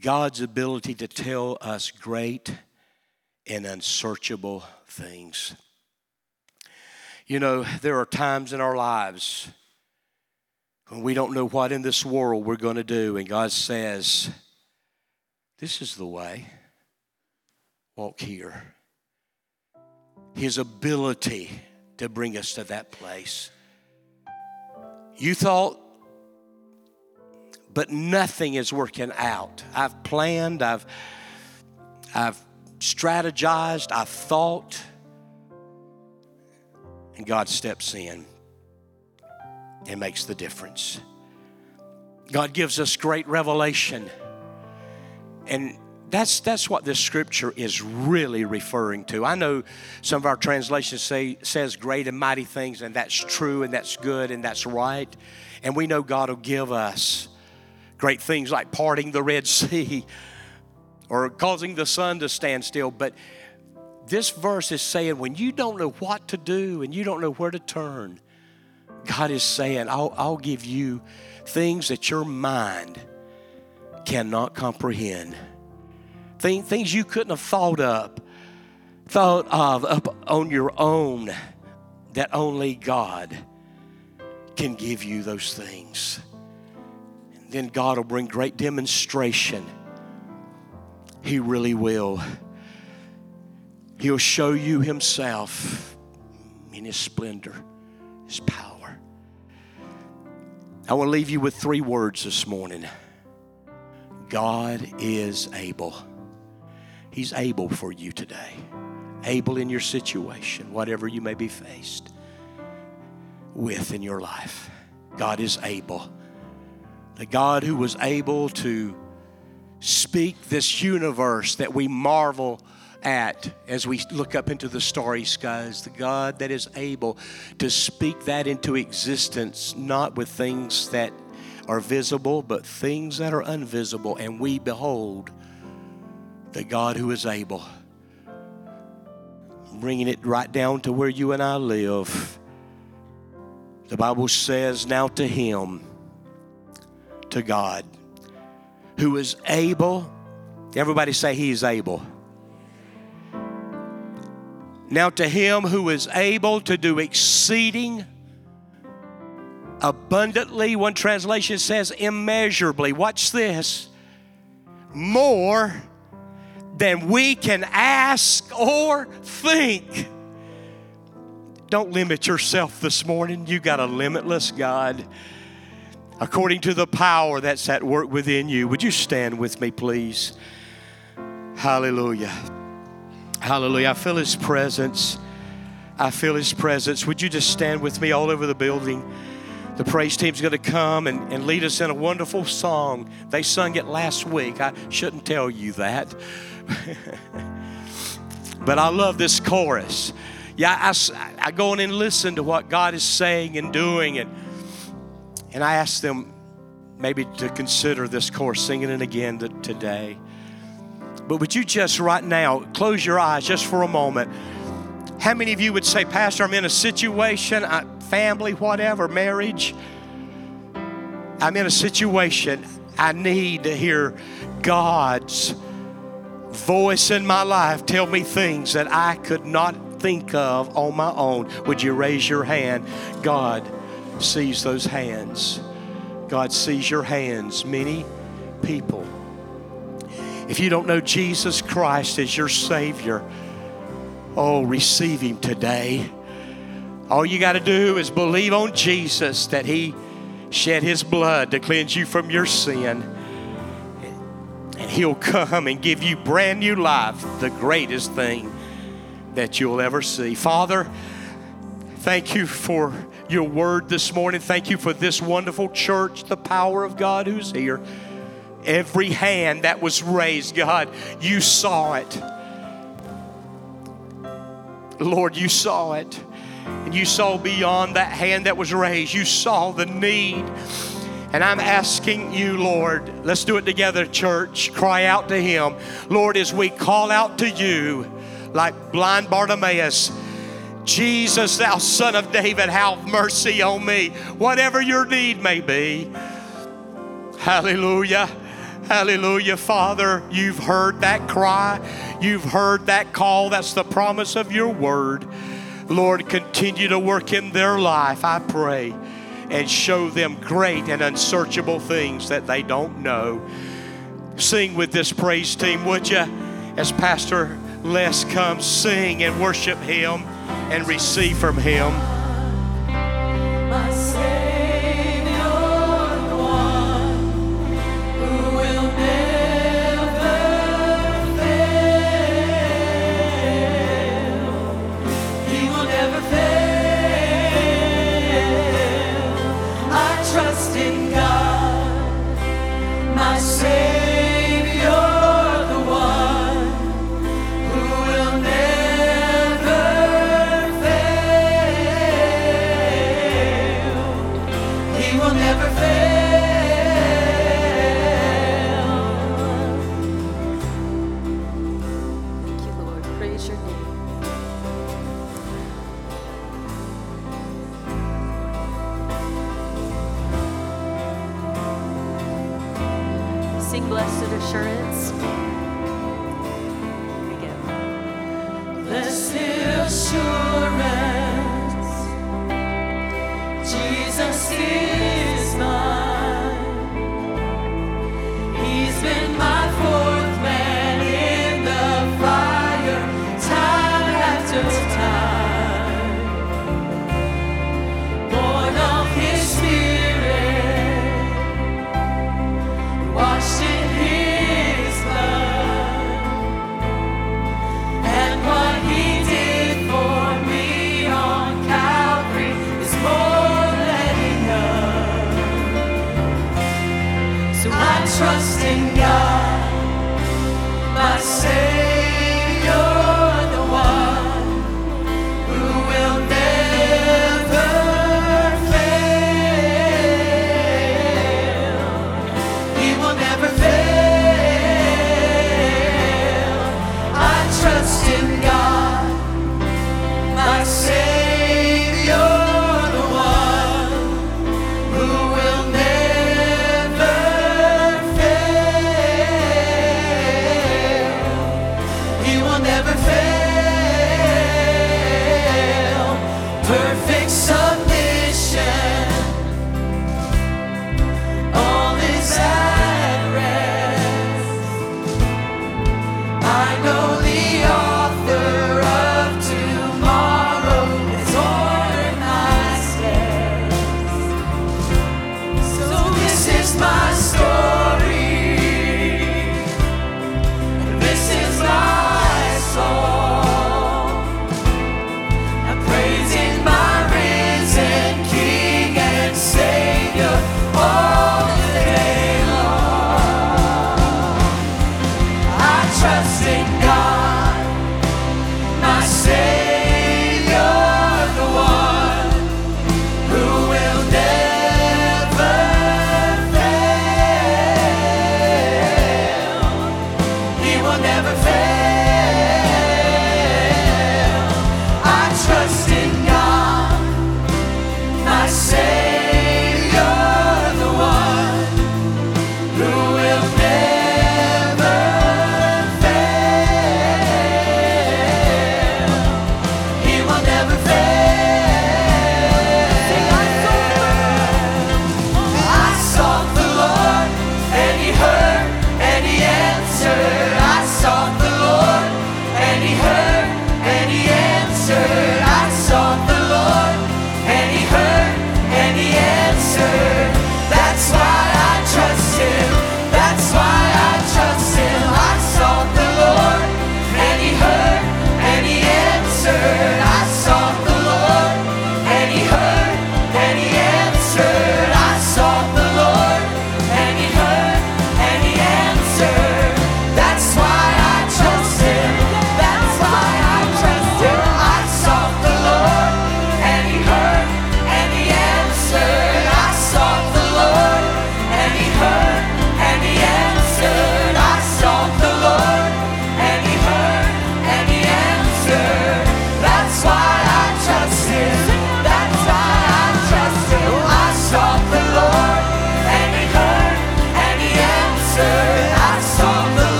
God's ability to tell us great and unsearchable things. You know, there are times in our lives when we don't know what in this world we're going to do, and God says, This is the way. Walk here. His ability to bring us to that place. You thought but nothing is working out. I've planned, I've, I've strategized, I've thought, and God steps in and makes the difference. God gives us great revelation. And that's, that's what this scripture is really referring to. I know some of our translations say says great and mighty things, and that's true and that's good and that's right. And we know God will give us great things like parting the Red Sea or causing the sun to stand still. But this verse is saying when you don't know what to do and you don't know where to turn, God is saying, I'll, I'll give you things that your mind cannot comprehend. things you couldn't have thought up, thought of up on your own, that only God can give you those things then God will bring great demonstration. He really will. He'll show you Himself in His splendor, His power. I want to leave you with three words this morning God is able. He's able for you today. able in your situation, whatever you may be faced with in your life. God is able. The God who was able to speak this universe that we marvel at as we look up into the starry skies, the God that is able to speak that into existence, not with things that are visible, but things that are invisible. And we behold the God who is able. Bringing it right down to where you and I live. The Bible says, Now to Him, to God, who is able, everybody say He is able. Now to Him who is able to do exceeding abundantly, one translation says immeasurably. Watch this more than we can ask or think. Don't limit yourself this morning. You got a limitless God. According to the power that's at work within you. Would you stand with me, please? Hallelujah. Hallelujah. I feel His presence. I feel His presence. Would you just stand with me all over the building? The praise team's going to come and, and lead us in a wonderful song. They sung it last week. I shouldn't tell you that. but I love this chorus. Yeah, I, I go in and listen to what God is saying and doing, and, and I ask them maybe to consider this chorus, singing it again today. But would you just right now close your eyes just for a moment? How many of you would say, Pastor, I'm in a situation, family, whatever, marriage? I'm in a situation I need to hear God's voice in my life tell me things that I could not think of on my own. Would you raise your hand? God sees those hands. God sees your hands. Many people. If you don't know Jesus Christ as your Savior, oh, receive Him today. All you got to do is believe on Jesus that He shed His blood to cleanse you from your sin. And He'll come and give you brand new life, the greatest thing that you'll ever see. Father, thank you for your word this morning. Thank you for this wonderful church, the power of God who's here. Every hand that was raised, God, you saw it. Lord, you saw it. And you saw beyond that hand that was raised. You saw the need. And I'm asking you, Lord, let's do it together, church. Cry out to Him. Lord, as we call out to you, like blind Bartimaeus, Jesus, thou son of David, have mercy on me. Whatever your need may be. Hallelujah. Hallelujah, Father. You've heard that cry. You've heard that call. That's the promise of your word. Lord, continue to work in their life, I pray, and show them great and unsearchable things that they don't know. Sing with this praise team, would you? As Pastor Les comes, sing and worship Him and receive from Him.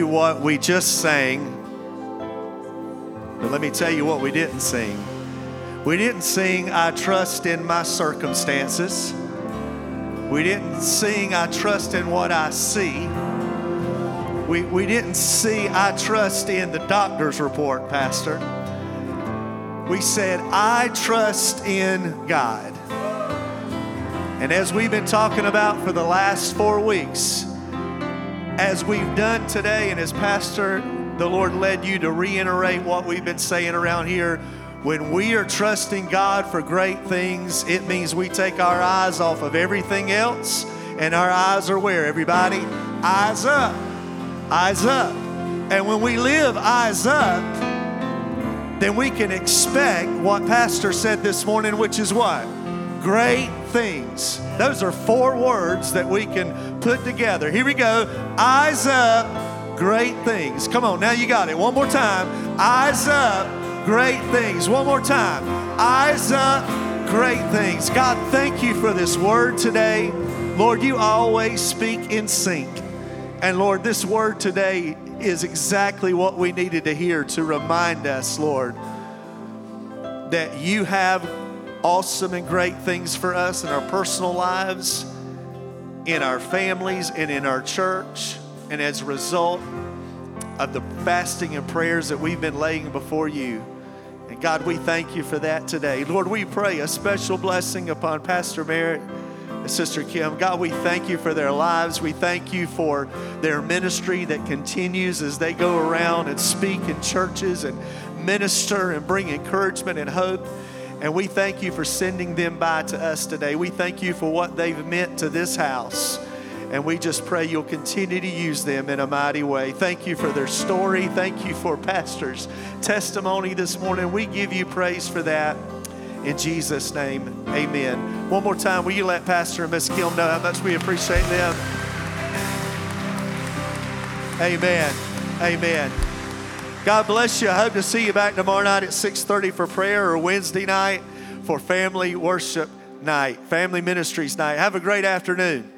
you what we just sang. But let me tell you what we didn't sing. We didn't sing, I trust in my circumstances. We didn't sing, I trust in what I see. We, we didn't see, I trust in the doctor's report, Pastor. We said, I trust in God. And as we've been talking about for the last four weeks, as we've done today, and as Pastor, the Lord led you to reiterate what we've been saying around here. When we are trusting God for great things, it means we take our eyes off of everything else, and our eyes are where? Everybody? Eyes up. Eyes up. And when we live eyes up, then we can expect what Pastor said this morning, which is what? Great things. Those are four words that we can put together. Here we go. Eyes up, great things. Come on, now you got it. One more time. Eyes up, great things. One more time. Eyes up, great things. God, thank you for this word today. Lord, you always speak in sync. And Lord, this word today is exactly what we needed to hear to remind us, Lord, that you have awesome and great things for us in our personal lives in our families, and in our church. And as a result of the fasting and prayers that we've been laying before you, and God, we thank you for that today. Lord, we pray a special blessing upon Pastor Merritt and Sister Kim. God, we thank you for their lives. We thank you for their ministry that continues as they go around and speak in churches and minister and bring encouragement and hope. And we thank you for sending them by to us today. We thank you for what they've meant to this house. And we just pray you'll continue to use them in a mighty way. Thank you for their story. Thank you for Pastor's testimony this morning. We give you praise for that. In Jesus' name, amen. One more time, will you let Pastor and Miss Kim know how much we appreciate them? Amen. Amen. God bless you. I hope to see you back tomorrow night at 6:30 for prayer or Wednesday night for family worship night, family ministries night. Have a great afternoon.